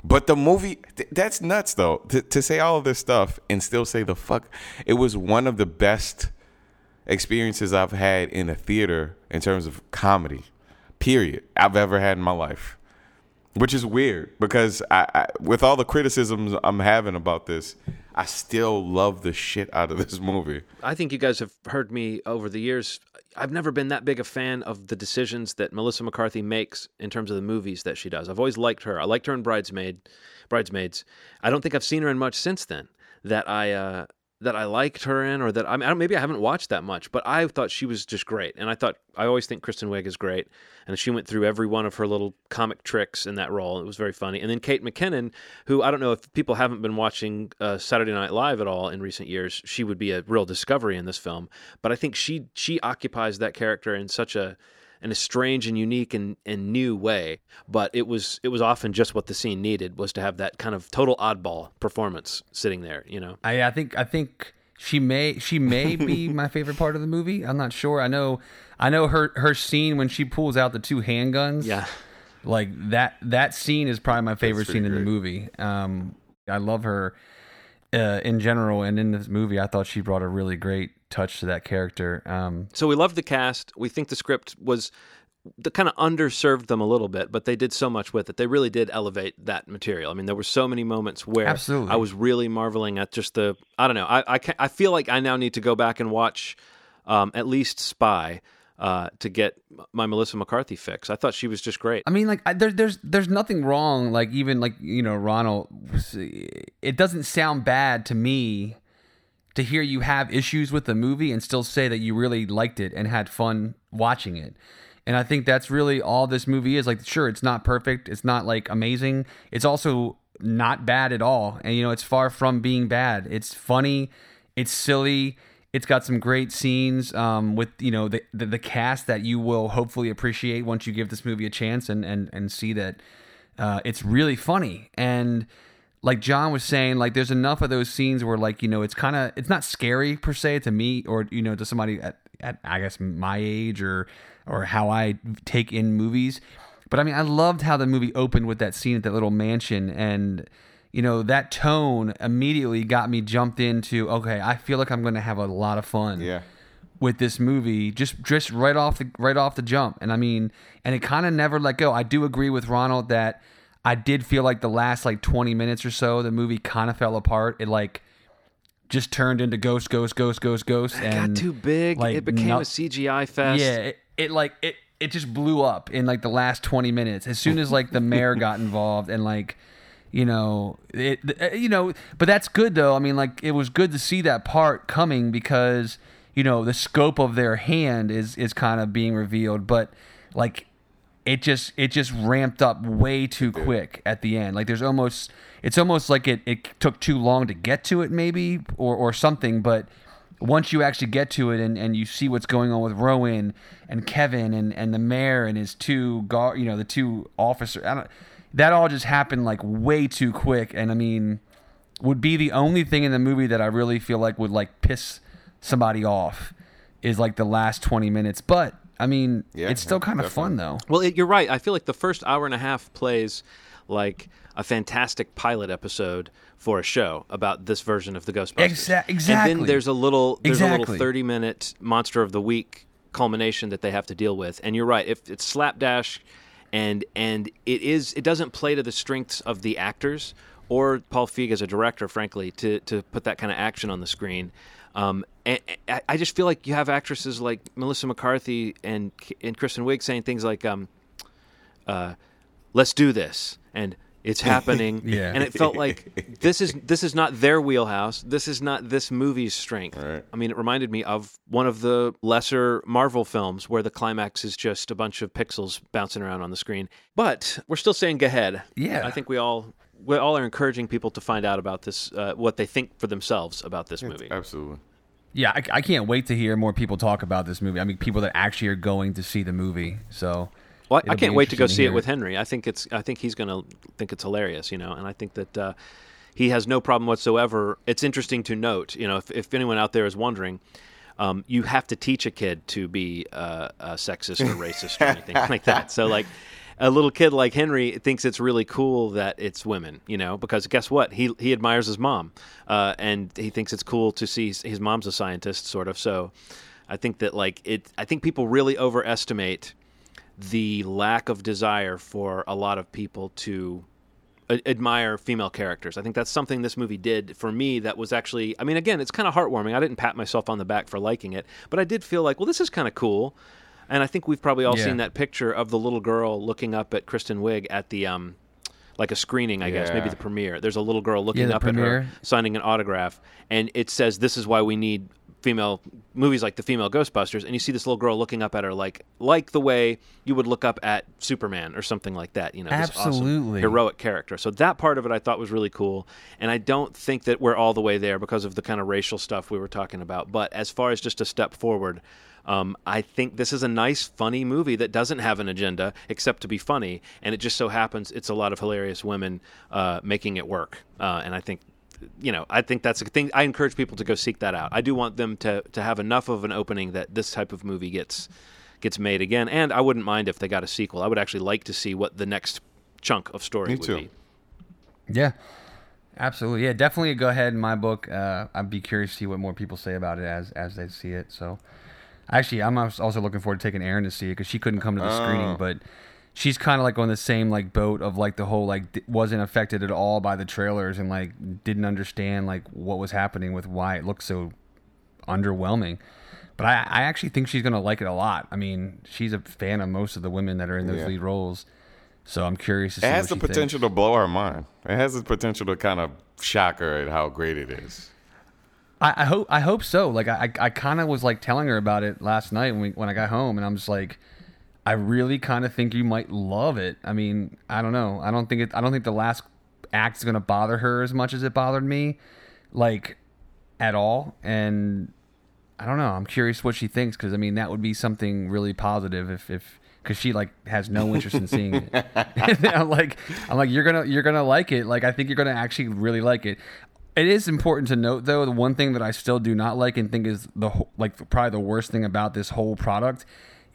But the movie, th- that's nuts though. To, to say all of this stuff and still say the fuck, it was one of the best experiences I've had in a theater in terms of comedy, period, I've ever had in my life. Which is weird because I, I, with all the criticisms I'm having about this, I still love the shit out of this movie. I think you guys have heard me over the years. I've never been that big a fan of the decisions that Melissa McCarthy makes in terms of the movies that she does. I've always liked her. I liked her in Bridesmaid, Bridesmaids. I don't think I've seen her in much since then that I uh, that I liked her in, or that I mean, I maybe I haven't watched that much, but I thought she was just great. And I thought I always think Kristen Wiig is great, and she went through every one of her little comic tricks in that role. It was very funny. And then Kate McKinnon, who I don't know if people haven't been watching uh, Saturday Night Live at all in recent years, she would be a real discovery in this film. But I think she she occupies that character in such a in a strange and unique and, and new way. But it was it was often just what the scene needed was to have that kind of total oddball performance sitting there. You know. I, I think I think she may she may be my favorite part of the movie. I'm not sure. I know I know her her scene when she pulls out the two handguns. Yeah. like that that scene is probably my favorite scene in the movie. Um, I love her uh, in general, and in this movie, I thought she brought a really great touch to that character. Um, So we love the cast. We think the script was the kind of underserved them a little bit, but they did so much with it. They really did elevate that material. I mean, there were so many moments where Absolutely. I was really marveling at just the I don't know. I I, I feel like I now need to go back and watch um, at least Spy uh, to get my Melissa McCarthy fix. I thought she was just great. I mean, like, I, there, there's there's nothing wrong. Like, even like you know, Ronald, it doesn't sound bad to me to hear you have issues with the movie and still say that you really liked it and had fun watching it. And I think that's really all this movie is. Like, sure, it's not perfect. It's not like amazing. It's also not bad at all. And you know, it's far from being bad. It's funny. It's silly. It's got some great scenes um, with you know the, the the cast that you will hopefully appreciate once you give this movie a chance and and and see that uh, it's really funny and like John was saying, like there's enough of those scenes where like you know it's kind of it's not scary per se to me or you know to somebody at, at I guess my age or or how I take in movies. But I mean, I loved how the movie opened with that scene at that little mansion and you know that tone immediately got me jumped into okay i feel like i'm going to have a lot of fun Yeah. with this movie just just right off the right off the jump and i mean and it kind of never let go i do agree with ronald that i did feel like the last like 20 minutes or so the movie kind of fell apart it like just turned into ghost ghost ghost ghost ghost It and got too big. like, it became no- a CGI fest. yeah, it, it like it it just blew up in like the last 20 minutes. As soon as like the mayor got involved and like you know, it uh, you know, but that's good though. I mean, like it was good to see that part coming because you know, the scope of their hand is is kind of being revealed, but like it just it just ramped up way too quick at the end. Like there's almost it's almost like it, it took too long to get to it maybe or or something, but once you actually get to it and, and you see what's going on with Rowan and Kevin and, and the mayor and his two guard you know, the two officers I don't that all just happened like way too quick and I mean would be the only thing in the movie that I really feel like would like piss somebody off is like the last 20 minutes. But I mean, Yeah, it's still yeah, kind of fun though. Well, it, you're right. I feel like the first hour and a half plays like a fantastic pilot episode for a show about this version of the Ghostbusters. Exa- And then there's a little there's a little 30 minute monster of the week culmination that they have to deal with. And you're right. If it's slapdash and and it is it doesn't play to the strengths of the actors or Paul Feig as a director, frankly, to to put that kind of action on the screen. Um, and, and I just feel like you have actresses like Melissa McCarthy and and Kristen Wiig saying things like, um, uh, "Let's do this," and it's happening. Yeah. And it felt like this is this is not their wheelhouse. This is not this movie's strength. Right. I mean, it reminded me of one of the lesser Marvel films where the climax is just a bunch of pixels bouncing around on the screen. But we're still saying go ahead. Yeah. I think we all we all are encouraging people to find out about this, uh, what they think for themselves about this movie. Absolutely. Yeah, I, I can't wait to hear more people talk about this movie. I mean, people that actually are going to see the movie. So, Well, I, I it'll be can't wait to go see it with Henry. I think it's I think he's going to think it's hilarious, you know, and I think that uh, he has no problem whatsoever. It's interesting to note, you know, if, if anyone out there is wondering, um, you have to teach a kid to be uh, sexist or racist or anything like that. So, like, a little kid like Henry thinks it's really cool that it's women, you know, because guess what? He he admires his mom, uh, and he thinks it's cool to see his mom's a scientist, sort of. So, I think that like it. I think people really overestimate the lack of desire for a lot of people to a- admire female characters. I think that's something this movie did for me that was actually I mean again, it's kind of heartwarming. I didn't pat myself on the back for liking it, but I did feel like, well, this is kind of cool. And I think we've probably all Yeah. seen that picture of the little girl looking up at Kristen Wiig at the um like a screening, I guess, maybe the premiere. There's a little girl looking the up at her signing an autograph and it says this is why we need female movies like the female ghostbusters and you see this little girl looking up at her like like the way you would look up at superman or something like that you know this awesome Absolutely. heroic character so that part of it i thought was really cool and i don't think that we're all the way there because of the kind of racial stuff we were talking about but as far as just a step forward um, I think this is a nice, funny movie that doesn't have an agenda except to be funny, and it just so happens it's a lot of hilarious women uh, making it work. Uh, and I think you know, I think that's a thing. I encourage people to go seek that out. I do want them to to have enough of an opening that this type of movie gets gets made again. And I wouldn't mind if they got a sequel. I would actually like to see what the next chunk of story Me would too. be. Yeah, absolutely. Yeah, definitely go ahead in my book. Uh, I'd be curious to see what more people say about it as as they see it. So, actually, I'm also looking forward to taking Erin to see it because she couldn't come to the Oh. screening, but she's kind of like on the same like boat of like the whole like d- wasn't affected at all by the trailers and like didn't understand like what was happening with why it looked so underwhelming. But I, I actually think she's gonna like it a lot. I mean, she's a fan of most of the women that are in those Yeah. lead roles. So I'm curious to see. It has what the she thinks. potential to blow our mind. It has the potential to kind of shock her at how great it is. I, I hope I hope so. Like I I kind of was like telling her about it last night when we, when I got home, and I'm just like, I really kind of think you might love it. I mean, I don't know. I don't think it. I don't think the last act is gonna bother her as much as it bothered me, like at all. And I don't know. I'm curious what she thinks because I mean that would be something really positive if if because she like has no interest in seeing it. I'm like, I'm like, you're gonna you're gonna like it. Like I think you're gonna actually really like it. It is important to note though. The one thing that I still do not like and think is the like probably the worst thing about this whole product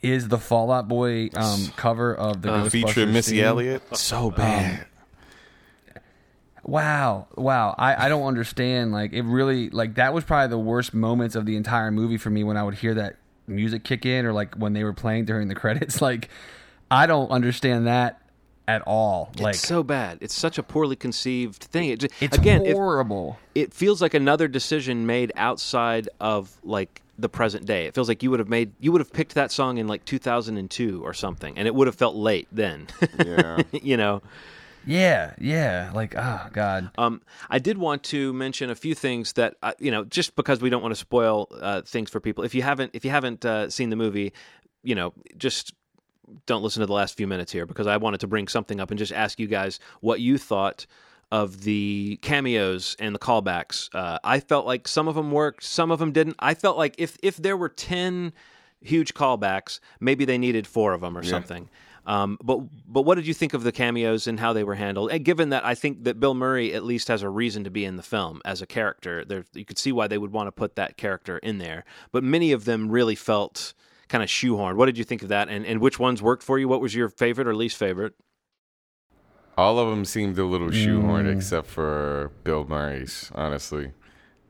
is the Fall Out Boy um, cover of the Ghostbusters Featuring Missy theme. Elliott. So bad. Wow, wow. I, I don't understand. Like it really like that was probably the worst moments of the entire movie for me when I would hear that music kick in or like when they were playing during the credits. Like I don't understand that at all. Like it's so bad. It's such a poorly conceived thing. It just, it's again, if- horrible. it feels like another decision made outside of like the present day. It feels like you would have made you would have picked that song in like 2002 or something, and it would have felt late then. Yeah. you know. yeah, yeah. Like oh god. Um, I did want to mention a few things that uh, you know, just because we don't want to spoil uh, things for people. If you haven't, if you haven't uh, seen the movie, you know, just don't listen to the last few minutes here because I wanted to bring something up and just ask you guys what you thought of the cameos and the callbacks. Uh, I felt like some of them worked, some of them didn't. I felt like if if there were ten huge callbacks, maybe they needed four of them or something. Um, but but what did you think of the cameos and how they were handled? And given that I think that Bill Murray at least has a reason to be in the film as a character, there you could see why they would want to put that character in there. But many of them really felt kind of shoehorned. What did you think of that? And and which ones worked for you? What was your favorite or least favorite? All of them seemed a little shoehorned Mm. except for Bill Murray's, honestly.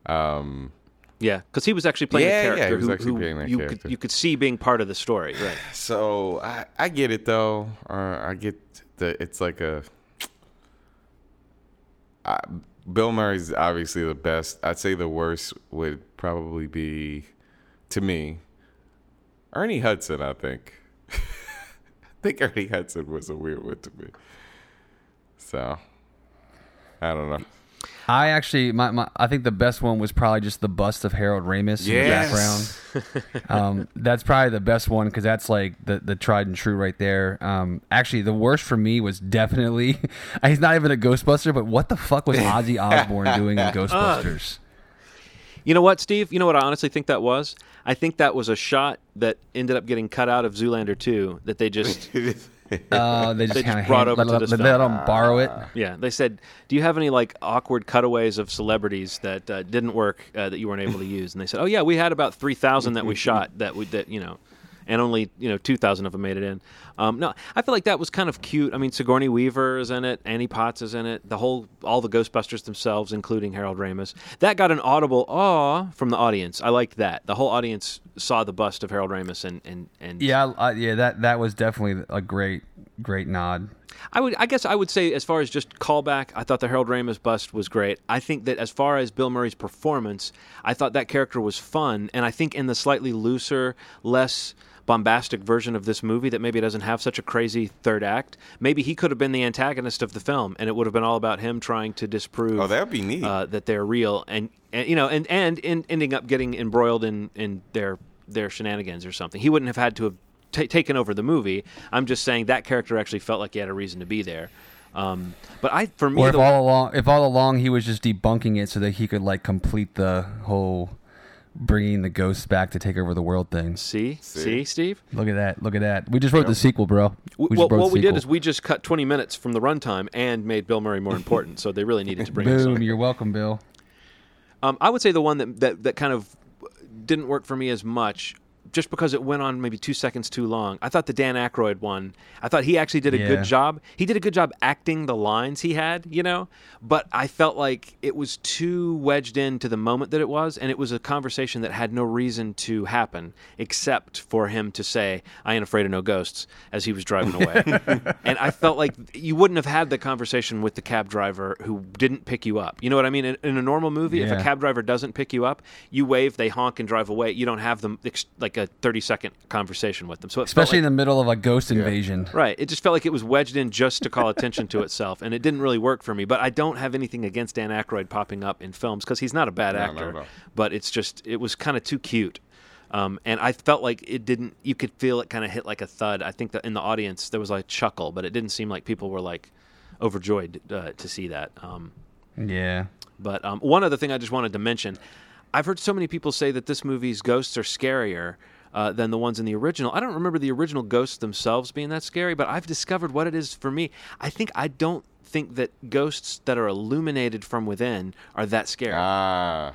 Um, Yeah, because he was actually playing Yeah, a yeah, character he was who, actually who playing that you character. could you could see being part of the story. Right. so I, I get it though. Uh, I get the it's like a. I, Bill Murray's obviously the best. I'd say the worst would probably be, to me, Ernie Hudson. I think. I think Ernie Hudson was a weird one to me. So, I don't know. I actually, my, my, I think the best one was probably just the bust of Harold Ramis in the background. um, that's probably the best one because that's like the, the tried and true right there. Um, actually, the worst for me was definitely he's not even a Ghostbuster, but what the fuck was Ozzy Osbourne doing in Ghostbusters? You know what, Steve? You know what I honestly think that was? I think that was a shot that ended up getting cut out of Zoolander 2 that they just Uh, they just They just kind of brought over let, to let, let, them borrow it. Yeah, they said, "Do you have any like awkward cutaways of celebrities that uh, didn't work uh, that you weren't able to use?" And they said, "Oh yeah, we had about three thousand that we shot that we that you know, and only you know two thousand of them made it in." Um, no, I feel like that was kind of cute. I mean, Sigourney Weaver is in it, Annie Potts is in it, the whole all the Ghostbusters themselves, including Harold Ramis. That got an audible awe from the audience. I liked that. The whole audience saw the bust of Harold Ramis and and and Yeah, yeah, that that was definitely a great great nod. I would, I guess, I would say as far as just callback, I thought the Harold Ramis bust was great. I think that as far as Bill Murray's performance, I thought that character was fun, and I think in the slightly looser, less bombastic version of this movie that maybe doesn't have such a crazy third act, maybe he could have been the antagonist of the film, and it would have been all about him trying to disprove Oh, that'd be neat. uh, that they're real, and, and you know, and and in, ending up getting embroiled in in their their shenanigans or something. He wouldn't have had to have ta taken over the movie. I'm just saying that character actually felt like he had a reason to be there. Um, but I, for me, Or if the- all along, if all along he was just debunking it so that he could like complete the whole bringing the ghosts back to take over the world thing. see, See? see, Steve. Look at that! Look at that! We just wrote the sequel, bro. W- just well, wrote what the we did is we just cut 20 minutes from the runtime and made Bill Murray more important. so they really needed to bring this boom. on. You're welcome, Bill. Um, I would say the one that, that that kind of didn't work for me as much, just because it went on maybe two seconds too long. I thought the Dan Aykroyd one, I thought he actually did a Yeah. good job. He did a good job acting the lines he had, you know. But I felt like it was too wedged into the moment that it was, and it was a conversation that had no reason to happen except for him to say, "I ain't afraid of no ghosts" as he was driving away. and I felt like you wouldn't have had the conversation with the cab driver who didn't pick you up. You know what I mean? In, in a normal movie, if a cab driver doesn't pick you up, you wave, they honk, and drive away. You don't have them like a thirty second conversation with them. So Especially like, in the middle of a ghost invasion. right. It just felt like it was wedged in just to call attention to itself, and it didn't really work for me. But I don't have anything against Dan Aykroyd popping up in films because he's not a bad No, no, actor. no. But it's just it was kind of too cute. Um, and I felt like it didn't. You could feel it kind of hit like a thud. I think that in the audience there was like a chuckle, but it didn't seem like people were like overjoyed uh, to see that. Um, Yeah. but um, one other thing I just wanted to mention, I've heard so many people say that this movie's ghosts are scarier uh, than the ones in the original. I don't remember the original ghosts themselves being that scary, but I've discovered what it is for me. I think I don't think that ghosts that are illuminated from within are that scary. Ah.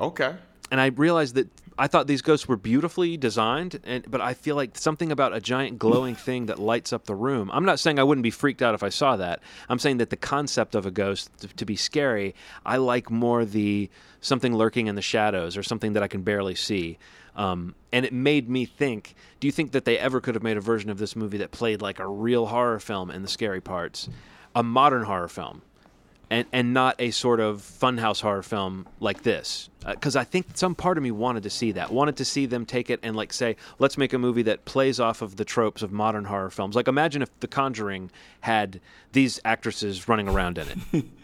okay. And I realized that I thought these ghosts were beautifully designed, and but I feel like something about a giant glowing thing that lights up the room. I'm not saying I wouldn't be freaked out if I saw that. I'm saying that the concept of a ghost to, to be scary, I like more the something lurking in the shadows or something that I can barely see. Um, and it made me think: Do you think that they ever could have made a version of this movie that played like a real horror film in the scary parts, a modern horror film? And and not a sort of funhouse horror film like this uh, because I think some part of me wanted to see that wanted to see them take it and like say let's make a movie that plays off of the tropes of modern horror films like imagine if The Conjuring had these actresses running around in it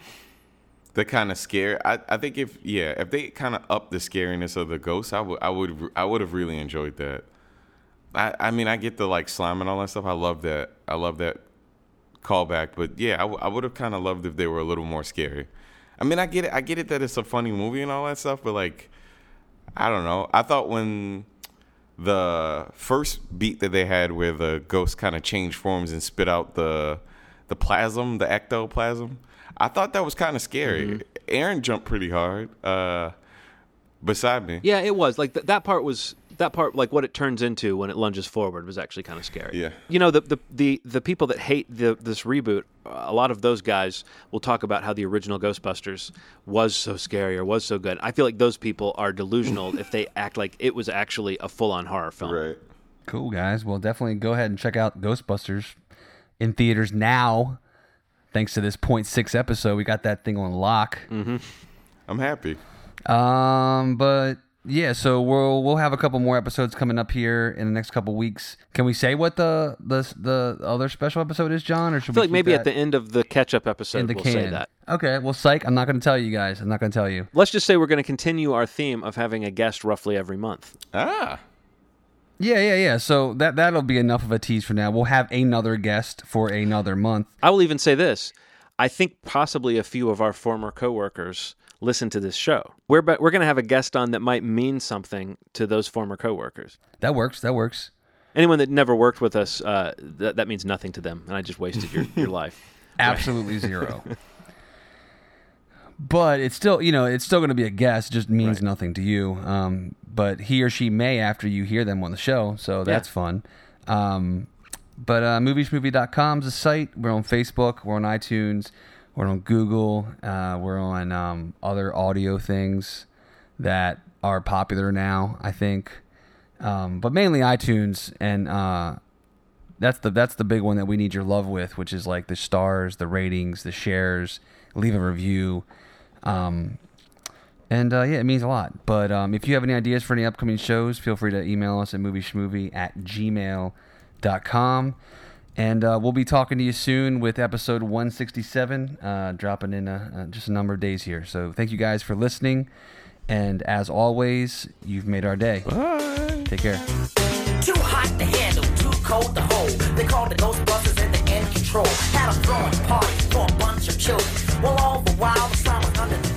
The kind of scare. I, I think if yeah, if they kind of up the scariness of the ghosts, I would I would I would have really enjoyed that. I I mean I get the like slime and all that stuff. I love that. I love that callback. But yeah, I, w- I would have kind of loved if they were a little more scary. I mean I get it. I get it that it's a funny movie and all that stuff. But like, I don't know. I thought when the first beat that they had where the ghost kind of changed forms and spit out the the plasm, the ectoplasm. I thought that was kind of scary. Aaron jumped pretty hard uh, beside me. yeah it was like th- that part was that part like what it turns into when it lunges forward was actually kind of scary Yeah. you know the the the, the people that hate the, this reboot a lot of those guys will talk about how the original ghostbusters was so scary or was so good i feel like those people are delusional if they act like it was actually a full-on horror film Right. Cool, guys. Well, definitely go ahead and check out Ghostbusters in theaters now. Thanks to this point six episode, we got that thing on lock. I'm happy. Um, but yeah, so we'll we'll have a couple more episodes coming up here in the next couple weeks. Can we say what the the the other special episode is, John? Or should I feel we like maybe keep at the end of the catch-up episode in the we'll can? say that Okay. Well, psych. I'm not going to tell you guys. I'm not going to tell you. let's just say we're going to continue our theme of having a guest roughly every month Ah. Yeah, yeah, yeah. So that that'll be enough of a tease for now. We'll have another guest for another month. I will even say this. I think possibly a few of our former coworkers listen to this show. We're be- we're going to have a guest on that might mean something to those former coworkers. That works. That works. Anyone that never worked with us, uh, that that means nothing to them, and I just wasted your, your life. Absolutely zero. But it's still, you know, it's still going to be a guest. It just means nothing to you. Um, but he or she may after you hear them on the show, so that's fun. Um, but uh, movieschmovie.com is a site. We're on Facebook. We're on iTunes. We're on Google. Uh, we're on um, other audio things that are popular now. I think, um, but mainly iTunes and uh, that's the that's the big one that we need your love with, which is like the stars, the ratings, the shares, leave a review. Um, and uh, yeah, it means a lot. But um, if you have any ideas for any upcoming shows, feel free to email us at movieschmovie at gmail.com. And uh, we'll be talking to you soon with episode 167, uh, dropping in a, uh, just a number of days here. So thank you guys for listening. And as always, you've made our day. Bye. Take care. Too hot to handle, too cold to hold. They called the Ghostbusters and the end control. Had a throwing party for a bunch of children. Well, all the while, the under